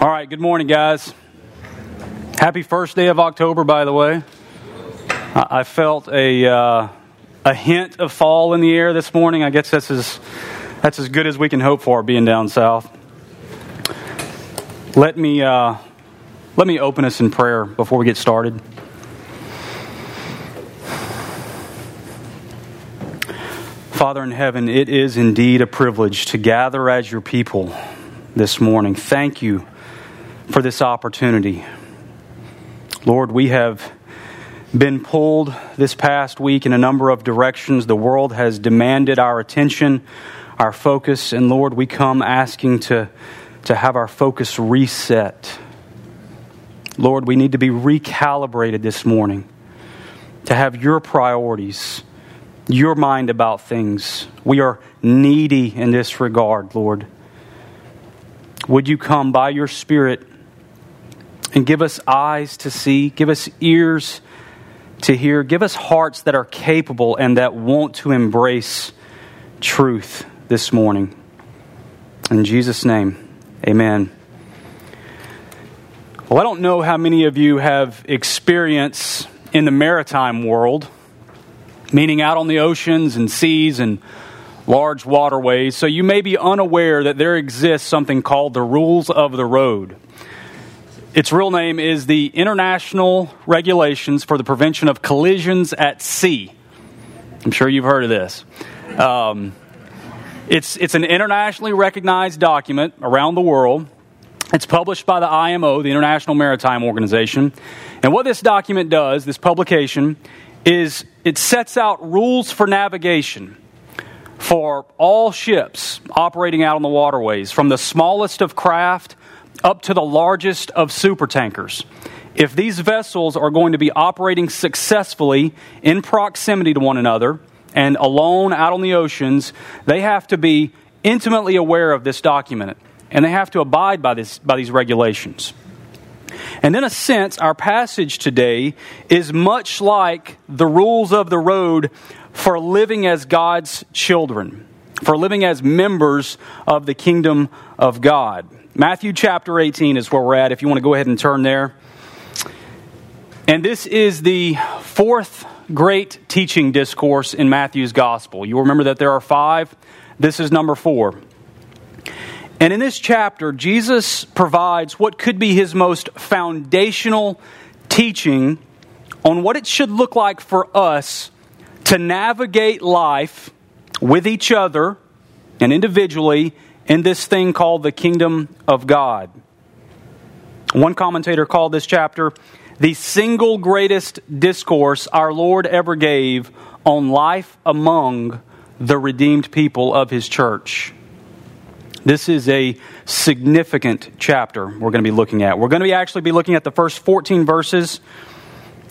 All right, good morning, guys. Happy first day of October, by the way. I felt a, uh, a hint of fall in the air this morning. I guess that's as, that's as good as we can hope for being down south. Let me, uh, let me open us in prayer before we get started. Father in heaven, it is indeed a privilege to gather as your people this morning. Thank you for this opportunity. Lord, we have been pulled this past week in a number of directions. The world has demanded our attention, our focus, and Lord, we come asking to, to have our focus reset. Lord, we need to be recalibrated this morning to have your priorities, your mind about things. We are needy in this regard, Lord. Would you come by your Spirit and give us eyes to see, give us ears to hear, give us hearts that are capable and that want to embrace truth this morning. In Jesus' name, amen. Well, I don't know how many of you have experience in the maritime world, meaning out on the oceans and seas and large waterways, so you may be unaware that there exists something called the rules of the road. Its real name is the International Regulations for the Prevention of Collisions at Sea. I'm sure you've heard of this. Um, it's, it's an internationally recognized document around the world. It's published by the IMO, the International Maritime Organization. And what this document does, this publication, is it sets out rules for navigation for all ships operating out on the waterways, from the smallest of craft up to the largest of supertankers. If these vessels are going to be operating successfully in proximity to one another and alone out on the oceans, they have to be intimately aware of this document and they have to abide by, this, by these regulations. And in a sense, our passage today is much like the rules of the road for living as God's children, for living as members of the kingdom of God. Matthew chapter 18 is where we're at, if you want to go ahead and turn there. And this is the fourth great teaching discourse in Matthew's gospel. You remember that there are five. This is number four. And in this chapter, Jesus provides what could be his most foundational teaching on what it should look like for us to navigate life with each other and individually in this thing called the kingdom of God. One commentator called this chapter the single greatest discourse our Lord ever gave on life among the redeemed people of his church. This is a significant chapter we're going to be looking at. We're going to be actually be looking at the first 14 verses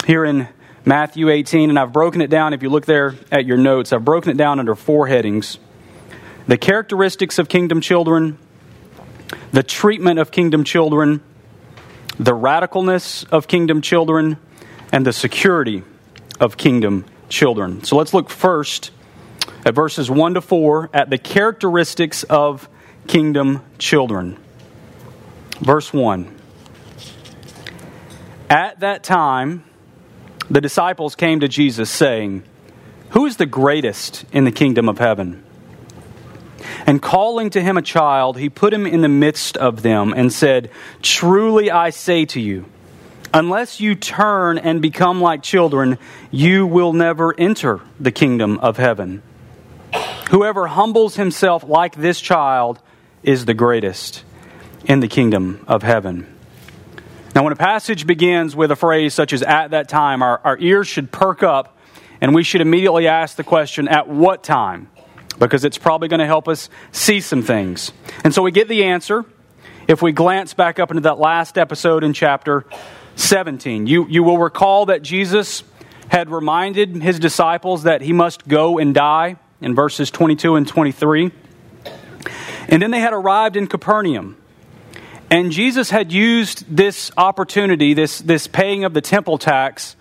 here in Matthew 18, and I've broken it down. If you look there at your notes, I've broken it down under four headings the characteristics of kingdom children, the treatment of kingdom children, the radicalness of kingdom children, and the security of kingdom children. So let's look first at verses 1 to 4 at the characteristics of kingdom children. Verse 1 At that time, the disciples came to Jesus, saying, Who is the greatest in the kingdom of heaven? And calling to him a child, he put him in the midst of them and said, Truly I say to you, unless you turn and become like children, you will never enter the kingdom of heaven. Whoever humbles himself like this child is the greatest in the kingdom of heaven. Now, when a passage begins with a phrase such as at that time, our, our ears should perk up and we should immediately ask the question, at what time? Because it's probably going to help us see some things. And so we get the answer if we glance back up into that last episode in chapter 17. You, you will recall that Jesus had reminded his disciples that he must go and die in verses 22 and 23. And then they had arrived in Capernaum. And Jesus had used this opportunity, this, this paying of the temple tax,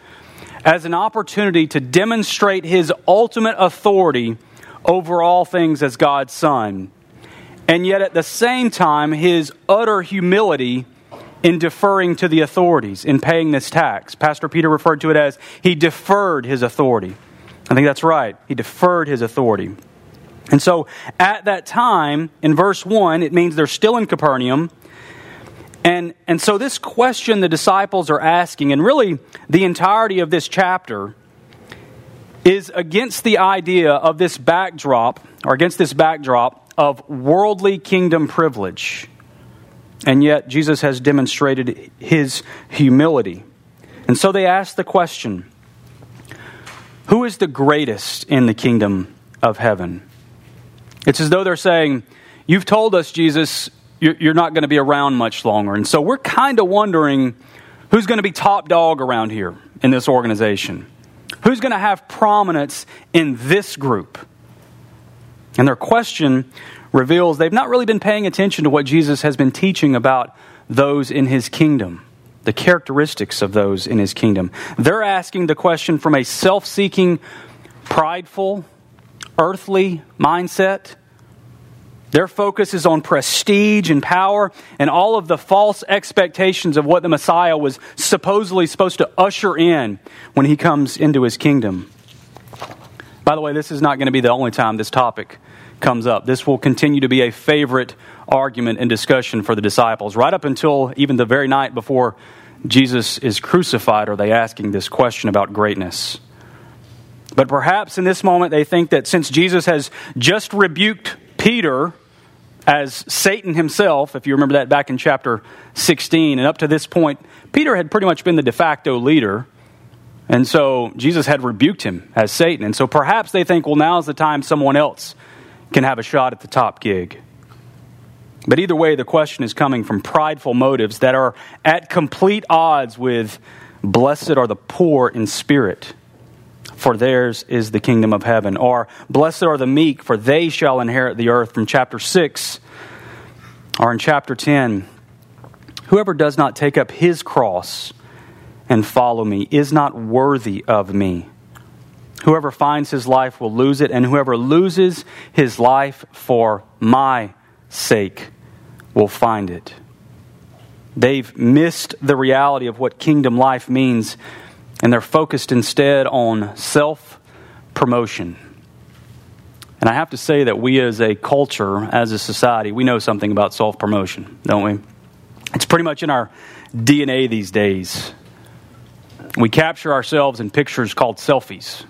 as an opportunity to demonstrate his ultimate authority over all things as God's Son. And yet, at the same time, his utter humility in deferring to the authorities, in paying this tax. Pastor Peter referred to it as he deferred his authority. I think that's right. He deferred his authority. And so at that time, in verse 1, it means they're still in Capernaum. And, and so, this question the disciples are asking, and really the entirety of this chapter, is against the idea of this backdrop, or against this backdrop of worldly kingdom privilege. And yet, Jesus has demonstrated his humility. And so they ask the question Who is the greatest in the kingdom of heaven? It's as though they're saying, You've told us, Jesus, you're not going to be around much longer. And so we're kind of wondering who's going to be top dog around here in this organization? Who's going to have prominence in this group? And their question reveals they've not really been paying attention to what Jesus has been teaching about those in his kingdom, the characteristics of those in his kingdom. They're asking the question from a self seeking, prideful, earthly mindset their focus is on prestige and power and all of the false expectations of what the Messiah was supposedly supposed to usher in when he comes into his kingdom. By the way, this is not going to be the only time this topic comes up. This will continue to be a favorite argument and discussion for the disciples. Right up until even the very night before Jesus is crucified, are they asking this question about greatness? But perhaps in this moment they think that since Jesus has just rebuked Peter as Satan himself, if you remember that back in chapter 16. And up to this point, Peter had pretty much been the de facto leader. And so Jesus had rebuked him as Satan. And so perhaps they think, well, now's the time someone else can have a shot at the top gig. But either way, the question is coming from prideful motives that are at complete odds with blessed are the poor in spirit for theirs is the kingdom of heaven. Or, blessed are the meek, for they shall inherit the earth, from chapter 6. Or in chapter 10, whoever does not take up his cross and follow me is not worthy of me. Whoever finds his life will lose it, and whoever loses his life for my sake will find it. They've missed the reality of what kingdom life means and they're focused instead on self promotion. And I have to say that we as a culture, as a society, we know something about self promotion, don't we? It's pretty much in our DNA these days. We capture ourselves in pictures called selfies.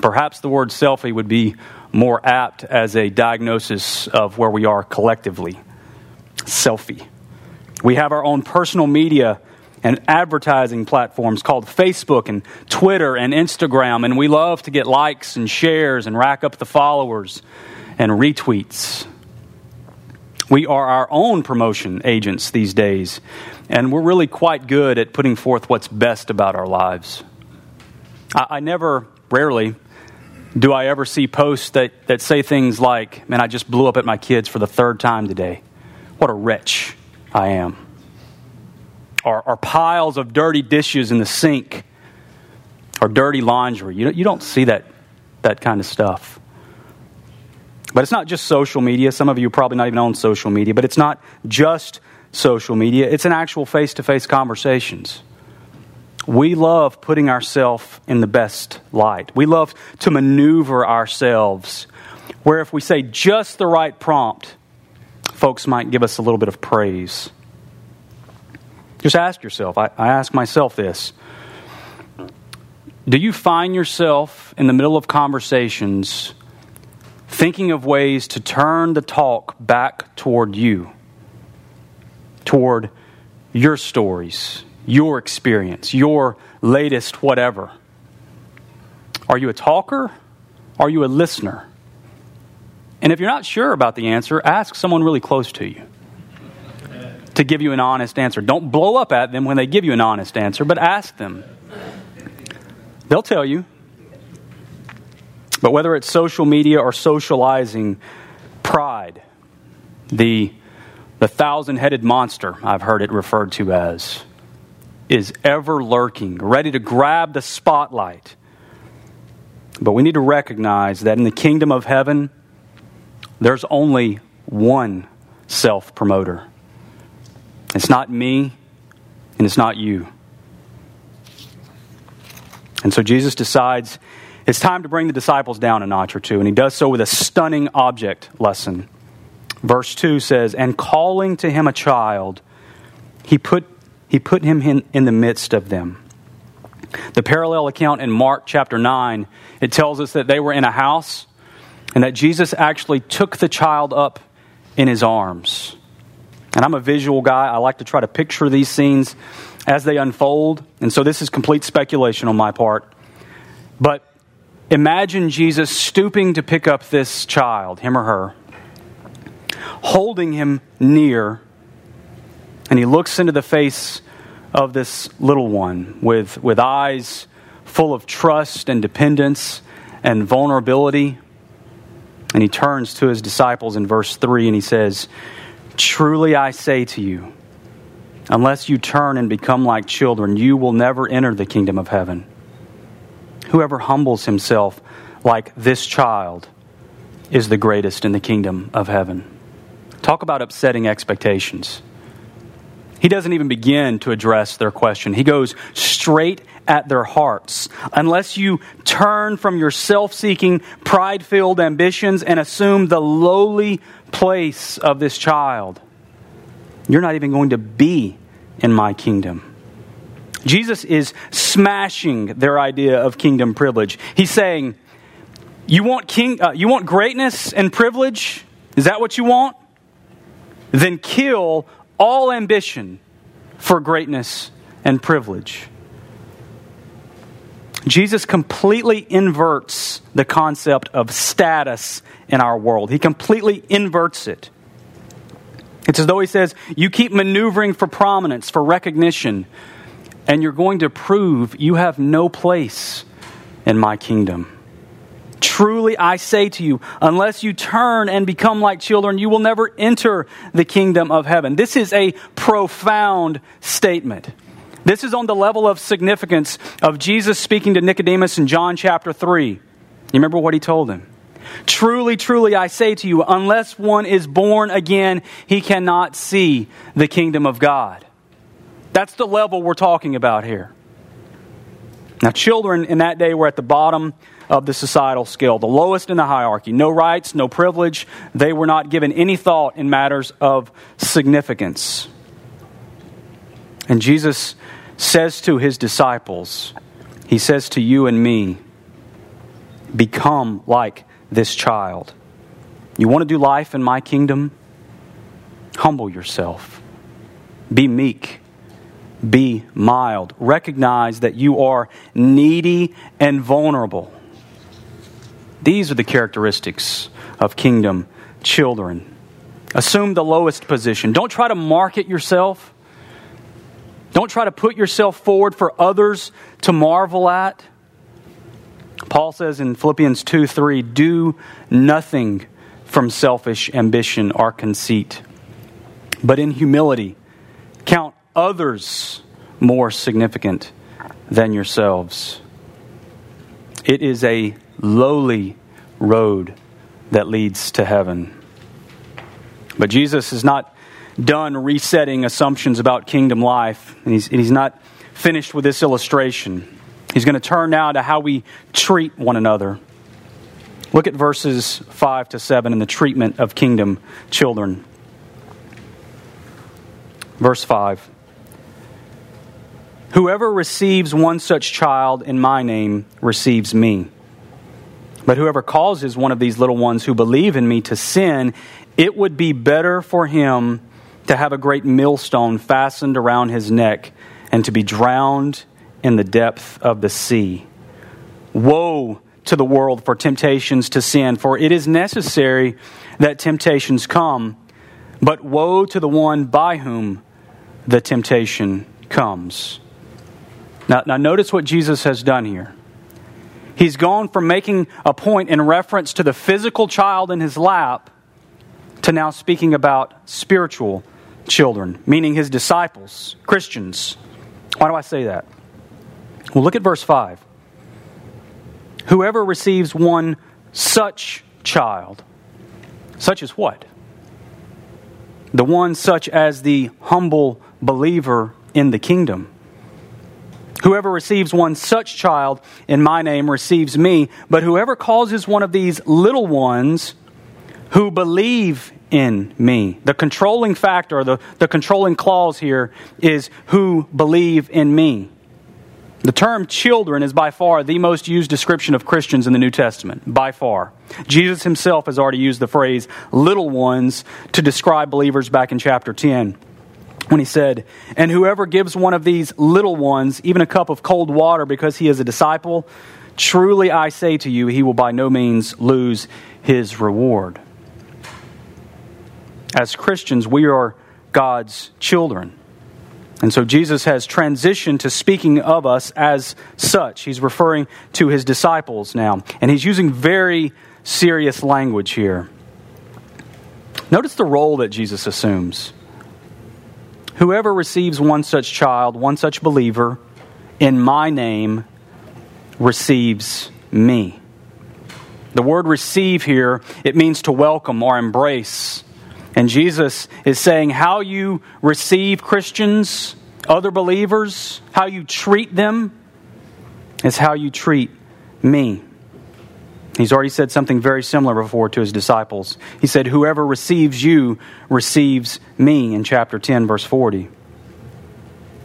Perhaps the word selfie would be more apt as a diagnosis of where we are collectively. Selfie. We have our own personal media and advertising platforms called Facebook and Twitter and Instagram, and we love to get likes and shares and rack up the followers and retweets. We are our own promotion agents these days, and we're really quite good at putting forth what's best about our lives. I, I never, rarely, do I ever see posts that, that say things like, Man, I just blew up at my kids for the third time today. What a wretch I am or piles of dirty dishes in the sink or dirty laundry. You, you don't see that, that kind of stuff. But it's not just social media. Some of you probably not even on social media, but it's not just social media. It's an actual face to face conversations. We love putting ourselves in the best light. We love to maneuver ourselves where if we say just the right prompt, folks might give us a little bit of praise. Just ask yourself. I, I ask myself this. Do you find yourself in the middle of conversations thinking of ways to turn the talk back toward you, toward your stories, your experience, your latest whatever? Are you a talker? Are you a listener? And if you're not sure about the answer, ask someone really close to you to give you an honest answer. Don't blow up at them when they give you an honest answer, but ask them. They'll tell you. But whether it's social media or socializing, pride, the, the thousand headed monster, I've heard it referred to as, is ever lurking, ready to grab the spotlight. But we need to recognize that in the kingdom of heaven, there's only one self promoter It's not me, and it's not you. And so Jesus decides it's time to bring the disciples down a notch or two, and he does so with a stunning object lesson. Verse 2 says, And calling to him a child, he put, he put him in, in the midst of them. The parallel account in Mark chapter 9, it tells us that they were in a house and that Jesus actually took the child up in his arms. And I'm a visual guy. I like to try to picture these scenes as they unfold. And so this is complete speculation on my part. But imagine Jesus stooping to pick up this child, him or her, holding him near, and he looks into the face of this little one with, with eyes full of trust and dependence and vulnerability. And he turns to his disciples in verse 3 and he says, Truly I say to you, unless you turn and become like children, you will never enter the kingdom of heaven. Whoever humbles himself like this child is the greatest in the kingdom of heaven. Talk about upsetting expectations. He doesn't even begin to address their question. He goes straight at their hearts. Unless you turn from your self seeking, pride filled ambitions and assume the lowly place of this child, you're not even going to be in my kingdom. Jesus is smashing their idea of kingdom privilege. He's saying, You want, king, uh, you want greatness and privilege? Is that what you want? Then kill all ambition for greatness and privilege. Jesus completely inverts the concept of status in our world. He completely inverts it. It's as though he says, You keep maneuvering for prominence, for recognition, and you're going to prove you have no place in my kingdom. Truly, I say to you, unless you turn and become like children, you will never enter the kingdom of heaven. This is a profound statement. This is on the level of significance of Jesus speaking to Nicodemus in John chapter 3. You remember what he told him? Truly, truly, I say to you, unless one is born again, he cannot see the kingdom of God. That's the level we're talking about here. Now, children in that day were at the bottom of the societal scale, the lowest in the hierarchy. No rights, no privilege. They were not given any thought in matters of significance. And Jesus says to his disciples, He says to you and me, become like this child. You want to do life in my kingdom? Humble yourself. Be meek. Be mild. Recognize that you are needy and vulnerable. These are the characteristics of kingdom children. Assume the lowest position. Don't try to market yourself. Don't try to put yourself forward for others to marvel at. Paul says in Philippians 2 3, do nothing from selfish ambition or conceit, but in humility count others more significant than yourselves. It is a lowly road that leads to heaven. But Jesus is not done resetting assumptions about kingdom life, and he's, and he's not finished with this illustration. He's going to turn now to how we treat one another. Look at verses 5 to 7 in the treatment of kingdom children. Verse 5 Whoever receives one such child in my name receives me. But whoever causes one of these little ones who believe in me to sin, it would be better for him to have a great millstone fastened around his neck and to be drowned in the depth of the sea. Woe to the world for temptations to sin, for it is necessary that temptations come, but woe to the one by whom the temptation comes. Now, now notice what Jesus has done here. He's gone from making a point in reference to the physical child in his lap to now speaking about spiritual children, meaning his disciples, Christians. Why do I say that? Well, look at verse 5. Whoever receives one such child, such as what? the one such as the humble believer in the kingdom. Whoever receives one such child in my name receives me, but whoever causes one of these little ones who believe in me. The controlling factor, the, the controlling clause here is who believe in me. The term children is by far the most used description of Christians in the New Testament, by far. Jesus himself has already used the phrase little ones to describe believers back in chapter 10 when he said, And whoever gives one of these little ones even a cup of cold water because he is a disciple, truly I say to you, he will by no means lose his reward. As Christians, we are God's children. And so Jesus has transitioned to speaking of us as such. He's referring to his disciples now. And he's using very serious language here. Notice the role that Jesus assumes. Whoever receives one such child, one such believer, in my name, receives me. The word receive here, it means to welcome or embrace. And Jesus is saying how you receive Christians, other believers, how you treat them, is how you treat me. He's already said something very similar before to his disciples. He said, Whoever receives you receives me in chapter 10, verse 40.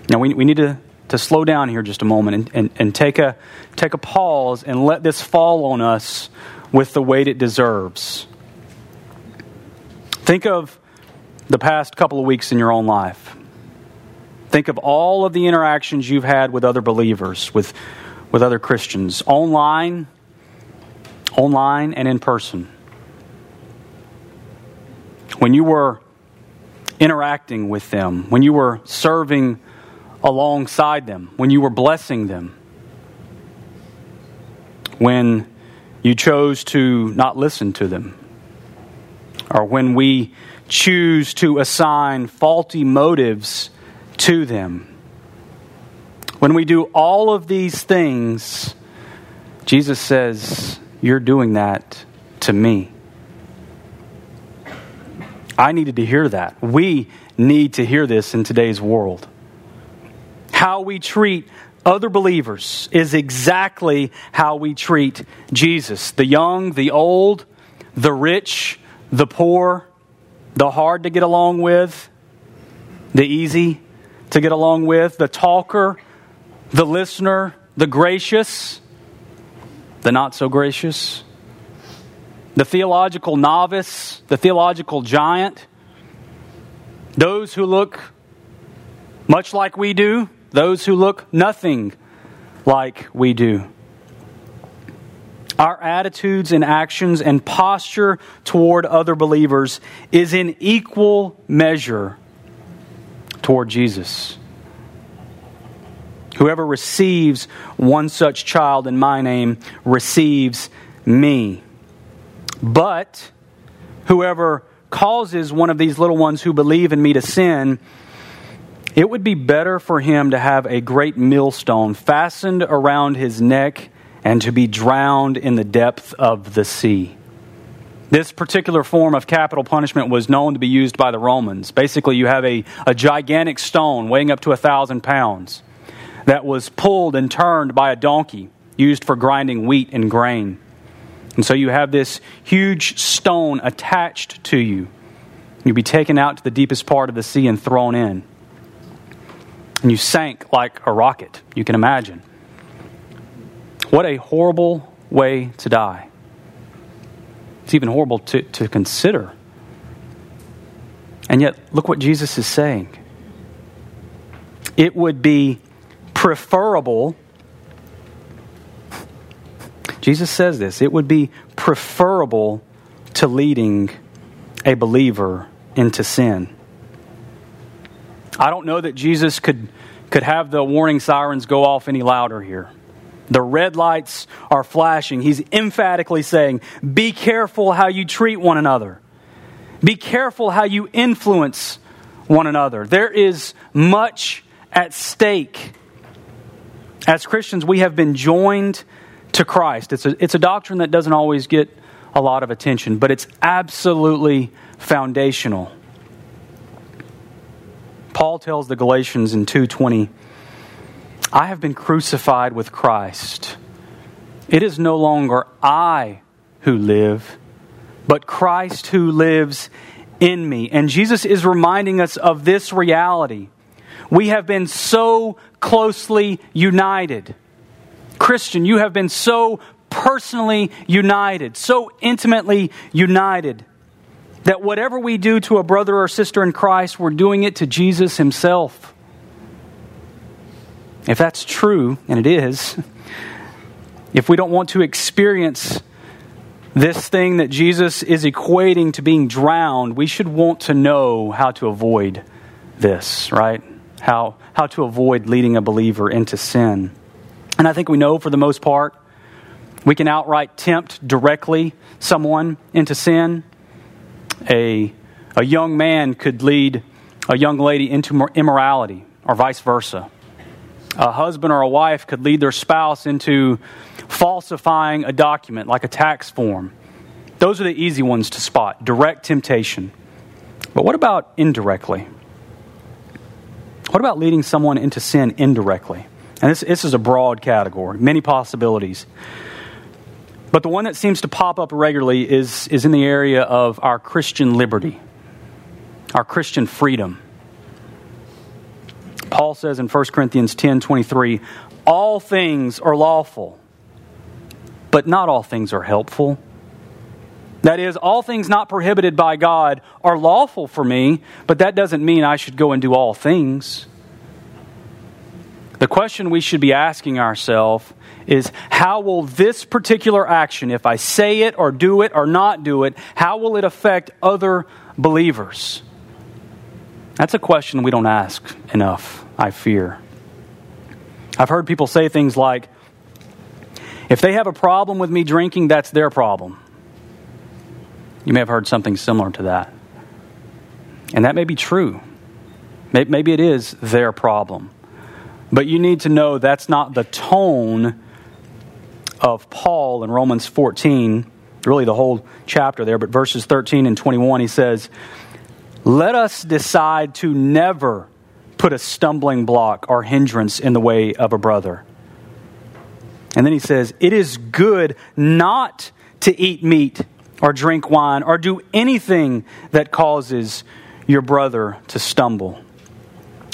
Now, we, we need to, to slow down here just a moment and, and, and take, a, take a pause and let this fall on us with the weight it deserves. Think of the past couple of weeks in your own life. Think of all of the interactions you've had with other believers, with, with other Christians, online, online and in person. When you were interacting with them, when you were serving alongside them, when you were blessing them, when you chose to not listen to them, or when we choose to assign faulty motives to them. When we do all of these things, Jesus says, You're doing that to me. I needed to hear that. We need to hear this in today's world. How we treat other believers is exactly how we treat Jesus. The young, the old, the rich, the poor, the hard to get along with, the easy to get along with, the talker, the listener, the gracious, the not so gracious, the theological novice, the theological giant, those who look much like we do, those who look nothing like we do our attitudes and actions and posture toward other believers is in equal measure toward Jesus. Whoever receives one such child in my name receives me. But whoever causes one of these little ones who believe in me to sin, it would be better for him to have a great millstone fastened around his neck and to be drowned in the depth of the sea. This particular form of capital punishment was known to be used by the Romans. Basically, you have a, a gigantic stone weighing up to a thousand pounds that was pulled and turned by a donkey used for grinding wheat and grain. And so you have this huge stone attached to you. You'd be taken out to the deepest part of the sea and thrown in. And you sank like a rocket, you can imagine. What a horrible way to die. It's even horrible to, to consider. And yet, look what Jesus is saying. It would be preferable, Jesus says this, it would be preferable to leading a believer into sin. I don't know that Jesus could, could have the warning sirens go off any louder here. The red lights are flashing. He's emphatically saying, Be careful how you treat one another. Be careful how you influence one another. There is much at stake. As Christians, we have been joined to Christ. It's a, it's a doctrine that doesn't always get a lot of attention, but it's absolutely foundational. Paul tells the Galatians in 2:20, "I have been crucified with Christ. It is no longer I who live, but Christ who lives in me." And Jesus is reminding us of this reality. We have been so closely united. Christian, you have been so personally united, so intimately united that whatever we do to a brother or sister in Christ, we're doing it to Jesus Himself. If that's true, and it is, if we don't want to experience this thing that Jesus is equating to being drowned, we should want to know how to avoid this, right? How, how to avoid leading a believer into sin. And I think we know for the most part, we can outright tempt directly someone into sin a, a young man could lead a young lady into immorality, or vice versa. A husband or a wife could lead their spouse into falsifying a document like a tax form. Those are the easy ones to spot direct temptation. But what about indirectly? What about leading someone into sin indirectly? And this, this is a broad category, many possibilities. But the one that seems to pop up regularly is, is in the area of our Christian liberty, our Christian freedom. Paul says in 1 Corinthians 10 23, all things are lawful, but not all things are helpful. That is, all things not prohibited by God are lawful for me, but that doesn't mean I should go and do all things. The question we should be asking ourselves is how will this particular action, if I say it or do it or not do it, how will it affect other believers? That's a question we don't ask enough, I fear. I've heard people say things like, if they have a problem with me drinking, that's their problem. You may have heard something similar to that. And that may be true. Maybe it is their problem. But you need to know that's not the tone of Paul in Romans 14, really the whole chapter there, but verses 13 and 21, he says, Let us decide to never put a stumbling block or hindrance in the way of a brother. And then he says, It is good not to eat meat or drink wine or do anything that causes your brother to stumble.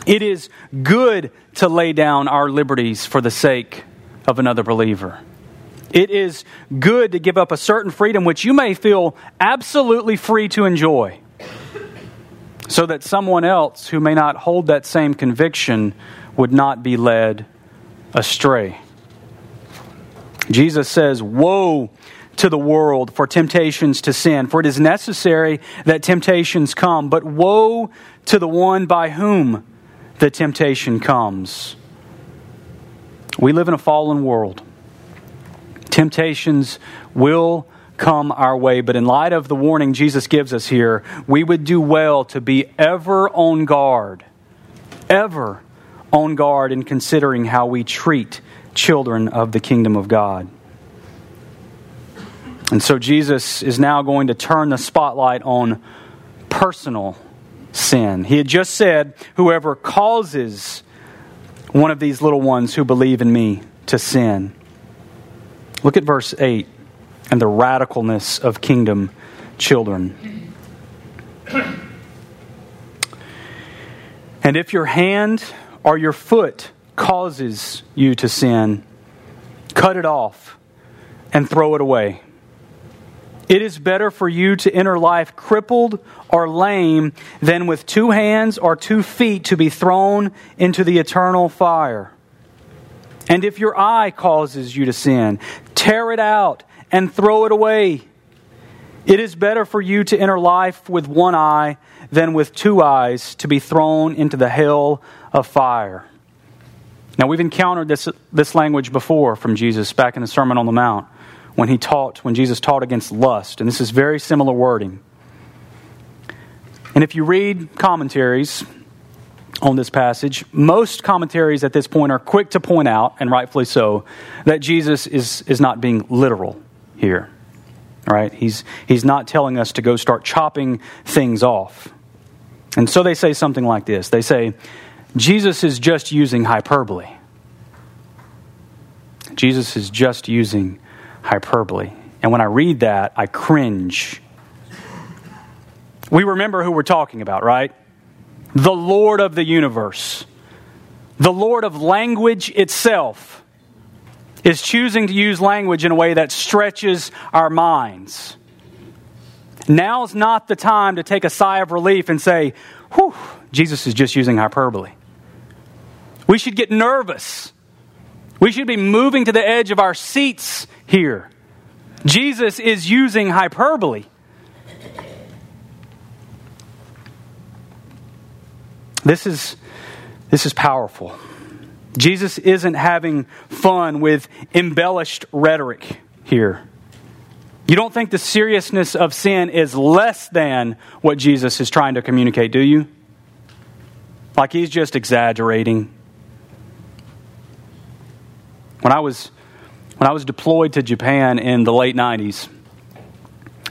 It is good to lay down our liberties for the sake of another believer. It is good to give up a certain freedom which you may feel absolutely free to enjoy, so that someone else who may not hold that same conviction would not be led astray. Jesus says, Woe to the world for temptations to sin, for it is necessary that temptations come, but woe to the one by whom the temptation comes. We live in a fallen world. Temptations will come our way, but in light of the warning Jesus gives us here, we would do well to be ever on guard, ever on guard in considering how we treat children of the kingdom of God. And so Jesus is now going to turn the spotlight on personal sin. He had just said, Whoever causes one of these little ones who believe in me to sin. Look at verse 8 and the radicalness of kingdom children. And if your hand or your foot causes you to sin, cut it off and throw it away. It is better for you to enter life crippled or lame than with two hands or two feet to be thrown into the eternal fire. And if your eye causes you to sin, tear it out and throw it away. It is better for you to enter life with one eye than with two eyes to be thrown into the hell of fire. Now, we've encountered this, this language before from Jesus back in the Sermon on the Mount when he taught, when Jesus taught against lust. And this is very similar wording. And if you read commentaries, on this passage. Most commentaries at this point are quick to point out, and rightfully so, that Jesus is, is not being literal here. Right? He's, he's not telling us to go start chopping things off. And so they say something like this they say, Jesus is just using hyperbole. Jesus is just using hyperbole. And when I read that, I cringe. We remember who we're talking about, right? The Lord of the universe, the Lord of language itself, is choosing to use language in a way that stretches our minds. Now's not the time to take a sigh of relief and say, whew, Jesus is just using hyperbole. We should get nervous. We should be moving to the edge of our seats here. Jesus is using hyperbole. This is, this is powerful. Jesus isn't having fun with embellished rhetoric here. You don't think the seriousness of sin is less than what Jesus is trying to communicate, do you? Like he's just exaggerating. When I was when I was deployed to Japan in the late 90s,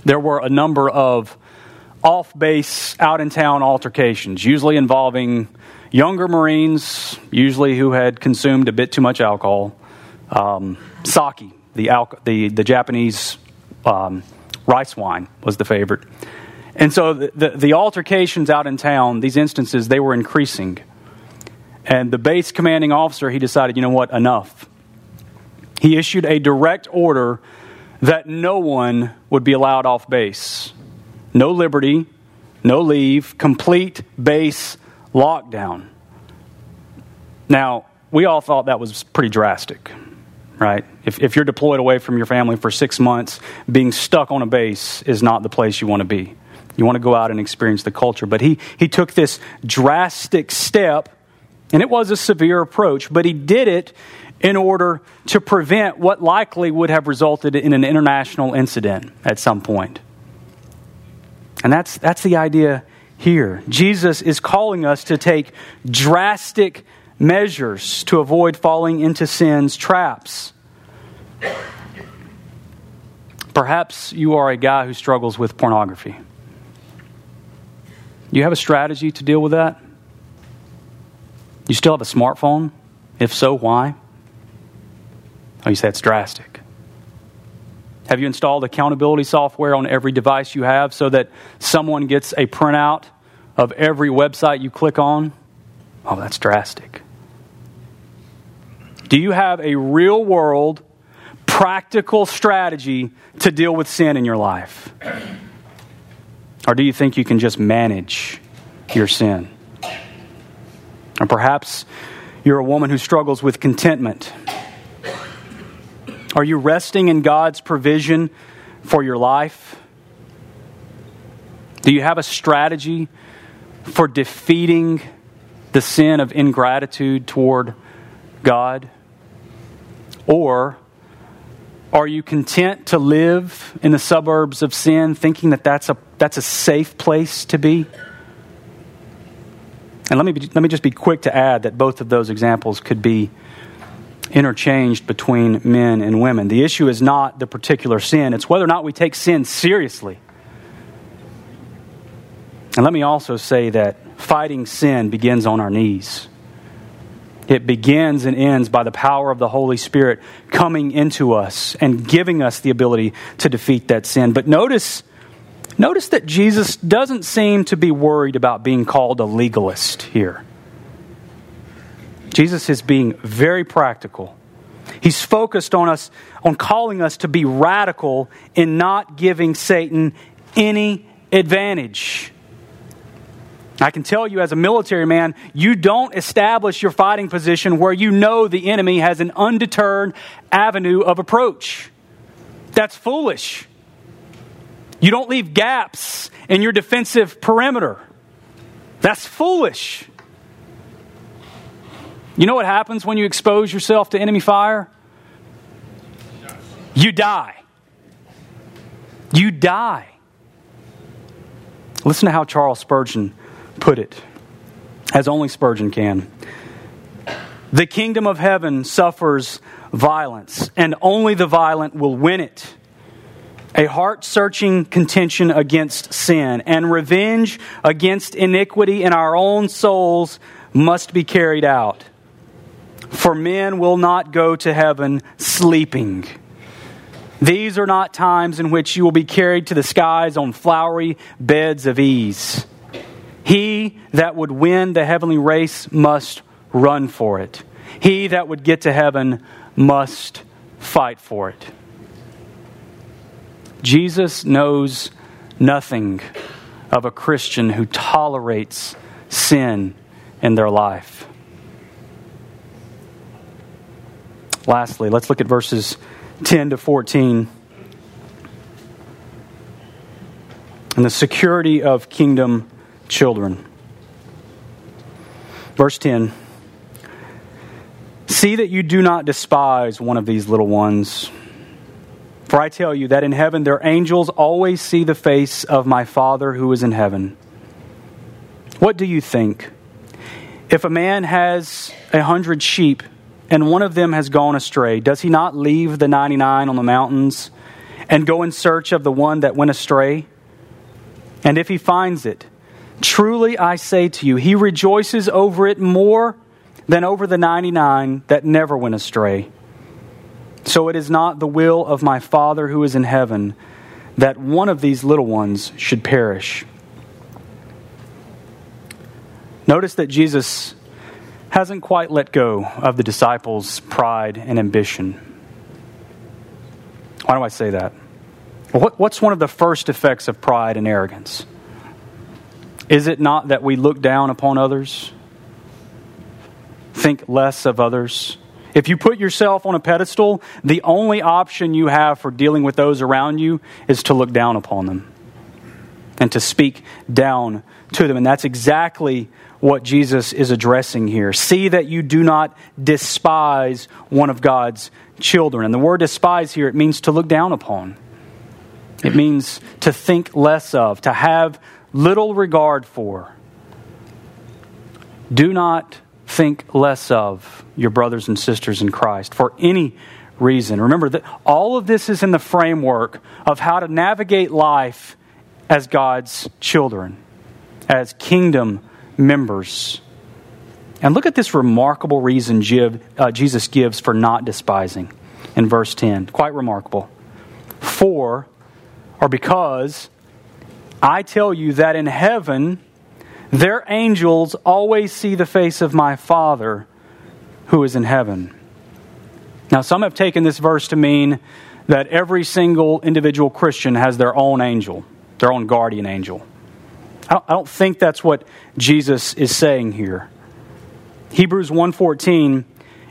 there were a number of off base, out in town altercations, usually involving younger Marines, usually who had consumed a bit too much alcohol. Um, sake, the, al- the, the Japanese um, rice wine, was the favorite. And so the, the, the altercations out in town, these instances, they were increasing. And the base commanding officer, he decided, you know what, enough he issued a direct order that no one would be allowed off base. No liberty, no leave, complete base lockdown. Now, we all thought that was pretty drastic, right? If, if you're deployed away from your family for six months, being stuck on a base is not the place you want to be. You want to go out and experience the culture. But he, he took this drastic step, and it was a severe approach, but he did it in order to prevent what likely would have resulted in an international incident at some point. And that's, that's the idea here. Jesus is calling us to take drastic measures to avoid falling into sin's traps. Perhaps you are a guy who struggles with pornography. Do you have a strategy to deal with that? You still have a smartphone? If so, why? Oh, you say it's drastic. Have you installed accountability software on every device you have so that someone gets a printout of every website you click on? Oh, that's drastic. Do you have a real world, practical strategy to deal with sin in your life? Or do you think you can just manage your sin? Or perhaps you're a woman who struggles with contentment are you resting in God's provision for your life? Do you have a strategy for defeating the sin of ingratitude toward God? Or are you content to live in the suburbs of sin thinking that that's a, that's a safe place to be? And let me, let me just be quick to add that both of those examples could be interchanged between men and women. The issue is not the particular sin, it's whether or not we take sin seriously. And let me also say that fighting sin begins on our knees. It begins and ends by the power of the Holy Spirit coming into us and giving us the ability to defeat that sin. But notice, notice that Jesus doesn't seem to be worried about being called a legalist here. Jesus is being very practical. He's focused on us, on calling us to be radical in not giving Satan any advantage. I can tell you as a military man, you don't establish your fighting position where you know the enemy has an undeterred avenue of approach. That's foolish. You don't leave gaps in your defensive perimeter. That's foolish. You know what happens when you expose yourself to enemy fire? You die. You die. Listen to how Charles Spurgeon put it, as only Spurgeon can. The kingdom of heaven suffers violence, and only the violent will win it. a heart searching contention against sin, and revenge against iniquity in our own souls must be carried out. For men will not go to heaven sleeping. These are not times in which you will be carried to the skies on flowery beds of ease. He that would win the heavenly race must run for it. He that would get to heaven must fight for it. Jesus knows nothing of a Christian who tolerates sin in their life. Lastly, let's look at verses 10 to 14. And the security of kingdom children. Verse 10 See that you do not despise one of these little ones. For I tell you that in heaven their angels always see the face of my Father who is in heaven. What do you think? If a man has a hundred sheep and one of them has gone astray, does he not leave the 99 on the mountains and go in search of the one that went astray? And if he finds it, truly I say to you, he rejoices over it more than over the 99 that never went astray. So it is not the will of my Father who is in heaven that one of these little ones should perish. Notice that Jesus hasn't quite let go of the disciples' pride and ambition. Why do I say that? what's one of the first effects of pride and arrogance? Is it not that we look down upon others? Think less of others? If you put yourself on a pedestal, the only option you have for dealing with those around you is to look down upon them and to speak down to them. And that's exactly what Jesus is addressing here. See that you do not despise one of God's children. And the word despise here, it means to look down upon. It means to think less of, to have little regard for. Do not think less of your brothers and sisters in Christ for any reason. Remember that all of this is in the framework of how to navigate life as God's children, as kingdom members. And look at this remarkable reason uh, Jesus gives for not despising in verse 10. Quite remarkable. For, or because, I tell you that in heaven, their angels always see the face of my Father who is in heaven. Now, some have taken this verse to mean that every single individual Christian has their own angel, their own guardian angel. I don't think that's what Jesus is saying here. Hebrews 1:14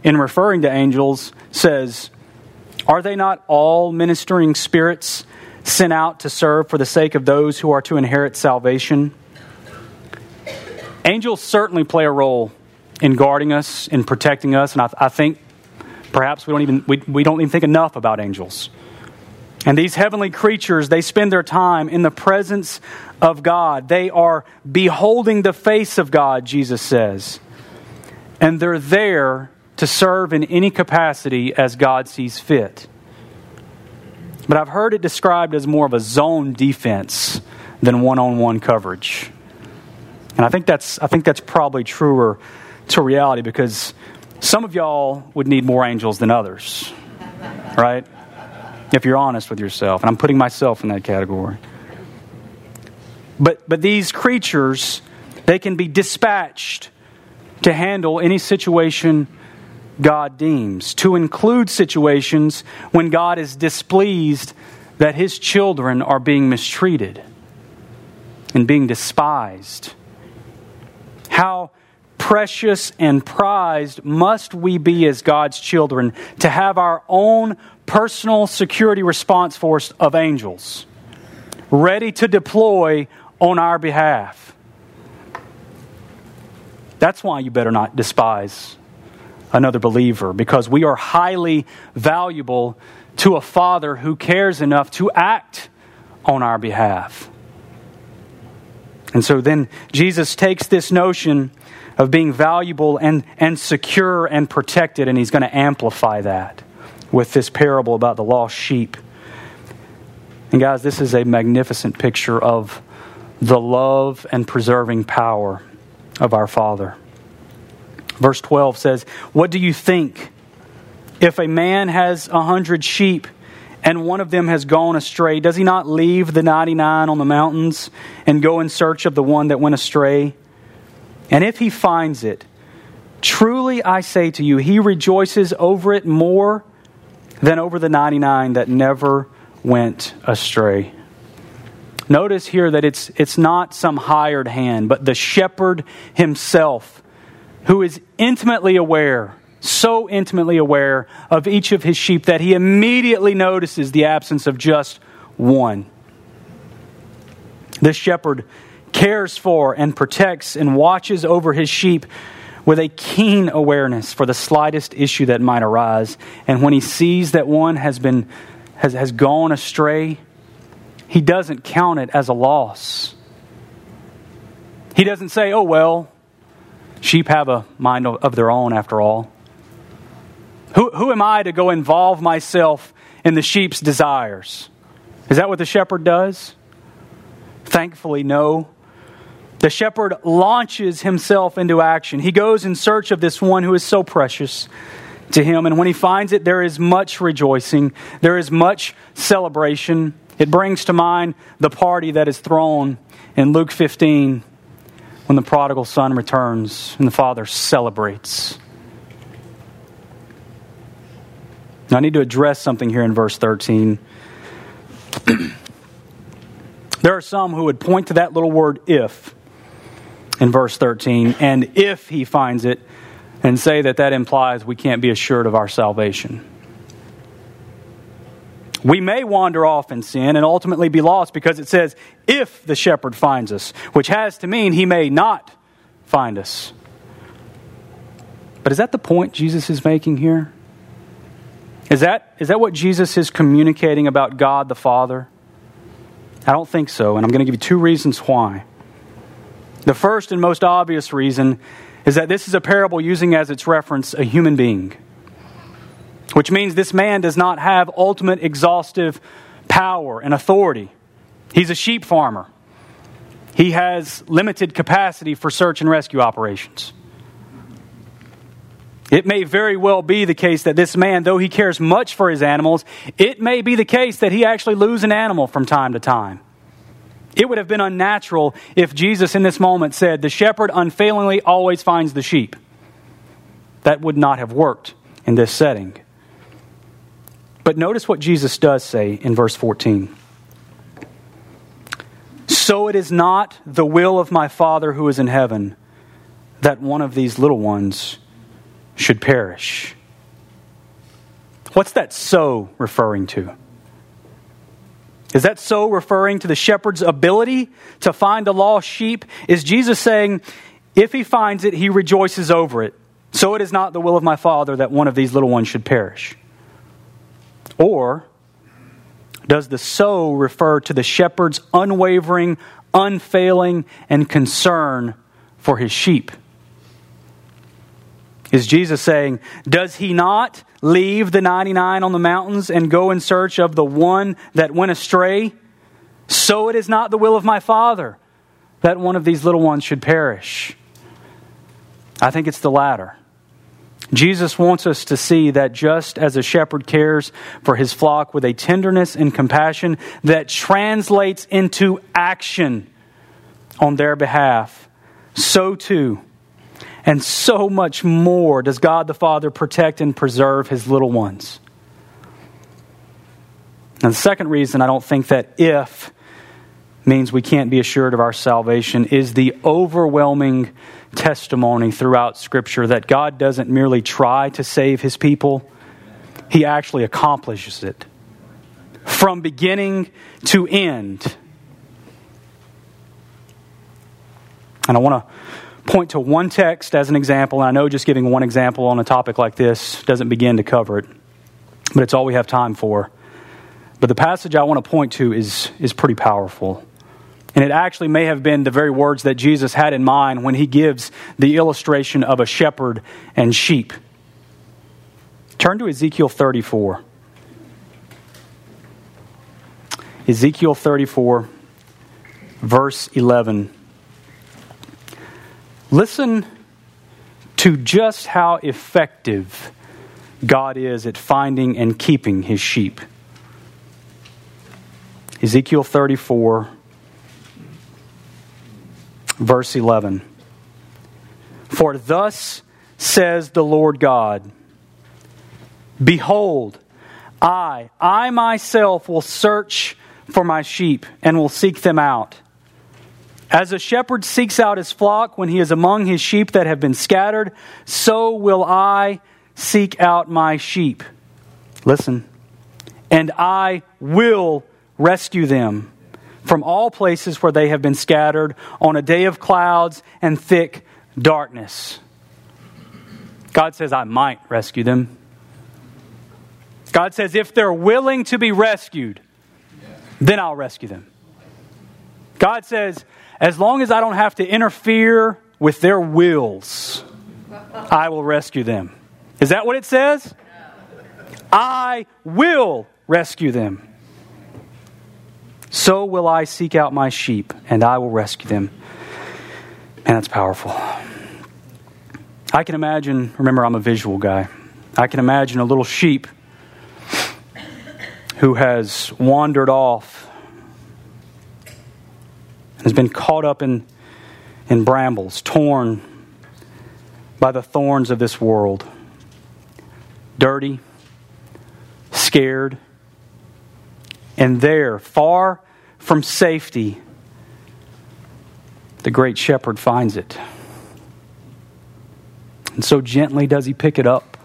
in referring to angels says, "Are they not all ministering spirits sent out to serve for the sake of those who are to inherit salvation?" Angels certainly play a role in guarding us, in protecting us, and I, I think perhaps we don't even we, we don't even think enough about angels. And these heavenly creatures, they spend their time in the presence of God. They are beholding the face of God, Jesus says. And they're there to serve in any capacity as God sees fit. But I've heard it described as more of a zone defense than one on one coverage. And I think that's, I think that's probably truer to reality because some of y'all would need more angels than others, right? If you're honest with yourself. And I'm putting myself in that category. But, but these creatures, they can be dispatched to handle any situation God deems, to include situations when God is displeased that his children are being mistreated and being despised. How precious and prized must we be as God's children to have our own personal security response force of angels ready to deploy on our behalf. That's why you better not despise another believer, because we are highly valuable to a Father who cares enough to act on our behalf. And so then Jesus takes this notion of being valuable and, and secure and protected, and he's going to amplify that with this parable about the lost sheep. And guys, this is a magnificent picture of the love and preserving power of our Father. Verse 12 says, What do you think? If a man has a hundred sheep and one of them has gone astray, does he not leave the 99 on the mountains and go in search of the one that went astray? And if he finds it, truly I say to you, he rejoices over it more than over the 99 that never went astray. Notice here that it's, it's not some hired hand, but the shepherd himself who is intimately aware, so intimately aware of each of his sheep that he immediately notices the absence of just one. This shepherd cares for and protects and watches over his sheep with a keen awareness for the slightest issue that might arise. And when he sees that one has been has, has gone astray, he doesn't count it as a loss. He doesn't say, oh, well, sheep have a mind of their own after all. Who, who am I to go involve myself in the sheep's desires? Is that what the shepherd does? Thankfully, no. The shepherd launches himself into action. He goes in search of this one who is so precious to him. And when he finds it, there is much rejoicing, there is much celebration. It brings to mind the party that is thrown in Luke 15 when the prodigal son returns and the father celebrates. Now, I need to address something here in verse 13. there are some who would point to that little word if in verse 13, and if he finds it, and say that that implies we can't be assured of our salvation. We may wander off in sin and ultimately be lost because it says, if the shepherd finds us, which has to mean he may not find us. But is that the point Jesus is making here? Is that, is that what Jesus is communicating about God the Father? I don't think so, and I'm going to give you two reasons why. The first and most obvious reason is that this is a parable using as its reference a human being, which means this man does not have ultimate exhaustive power and authority. He's a sheep farmer, he has limited capacity for search and rescue operations. It may very well be the case that this man, though he cares much for his animals, it may be the case that he actually loses an animal from time to time. It would have been unnatural if Jesus in this moment said, The shepherd unfailingly always finds the sheep. That would not have worked in this setting. But notice what Jesus does say in verse 14. So it is not the will of my Father who is in heaven that one of these little ones should perish. What's that so referring to? Is that so referring to the shepherd's ability to find a lost sheep? Is Jesus saying, if he finds it, he rejoices over it? So it is not the will of my Father that one of these little ones should perish. Or does the so refer to the shepherd's unwavering, unfailing, and concern for his sheep? Is Jesus saying, Does he not leave the 99 on the mountains and go in search of the one that went astray? So it is not the will of my Father that one of these little ones should perish. I think it's the latter. Jesus wants us to see that just as a shepherd cares for his flock with a tenderness and compassion that translates into action on their behalf, so too and so much more does God the Father protect and preserve his little ones. And the second reason I don't think that if means we can't be assured of our salvation is the overwhelming testimony throughout Scripture that God doesn't merely try to save his people, he actually accomplishes it from beginning to end. And I want to point to one text as an example, and I know just giving one example on a topic like this doesn't begin to cover it, but it's all we have time for. But the passage I want to point to is, is pretty powerful. And it actually may have been the very words that Jesus had in mind when he gives the illustration of a shepherd and sheep. Turn to Ezekiel 34. Ezekiel 34, verse 11. Listen to just how effective God is at finding and keeping his sheep. Ezekiel 34, verse 11. For thus says the Lord God Behold, I, I myself will search for my sheep and will seek them out. As a shepherd seeks out his flock when he is among his sheep that have been scattered, so will I seek out my sheep. Listen. And I will rescue them from all places where they have been scattered on a day of clouds and thick darkness. God says, I might rescue them. God says, if they're willing to be rescued, then I'll rescue them. God says, as long as I don't have to interfere with their wills, I will rescue them. Is that what it says? I will rescue them. So will I seek out my sheep, and I will rescue them. And that's powerful. I can imagine, remember, I'm a visual guy. I can imagine a little sheep who has wandered off, has been caught up in, in brambles, torn by the thorns of this world, dirty, scared, and there, far from safety, the great shepherd finds it. And so gently does he pick it up.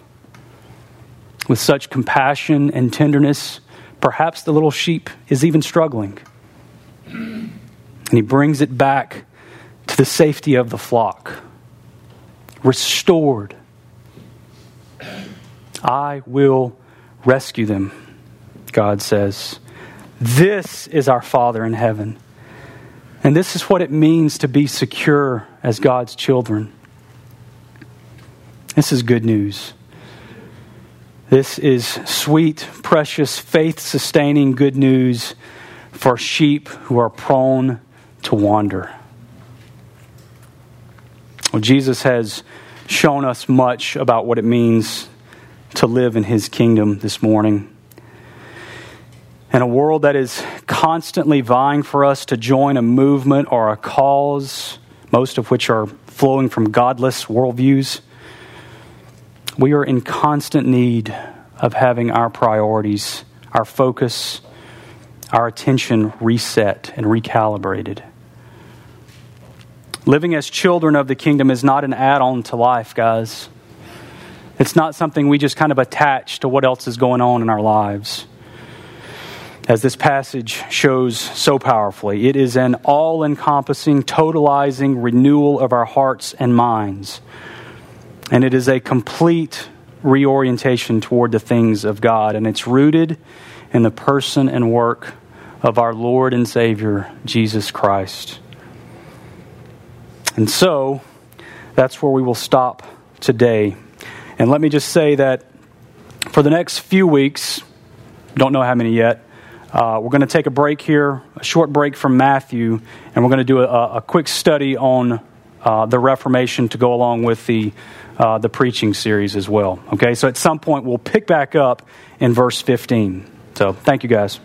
With such compassion and tenderness, perhaps the little sheep is even struggling. And he brings it back to the safety of the flock, restored. I will rescue them, God says. This is our Father in heaven. And this is what it means to be secure as God's children. This is good news. This is sweet, precious, faith sustaining good news for sheep who are prone to wander. Well, Jesus has shown us much about what it means to live in his kingdom this morning. In a world that is constantly vying for us to join a movement or a cause, most of which are flowing from godless worldviews, we are in constant need of having our priorities, our focus, our attention reset and recalibrated. Living as children of the kingdom is not an add on to life, guys. It's not something we just kind of attach to what else is going on in our lives as this passage shows so powerfully. It is an all encompassing, totalizing renewal of our hearts and minds. And it is a complete reorientation toward the things of God. And it's rooted in the person and work of our Lord and Savior, Jesus Christ. And so, that's where we will stop today. And let me just say that for the next few weeks, don't know how many yet, uh, we're going to take a break here, a short break from Matthew, and we're going to do a, a quick study on uh, the Reformation to go along with the, uh, the preaching series as well. Okay, so at some point we'll pick back up in verse 15. So thank you guys.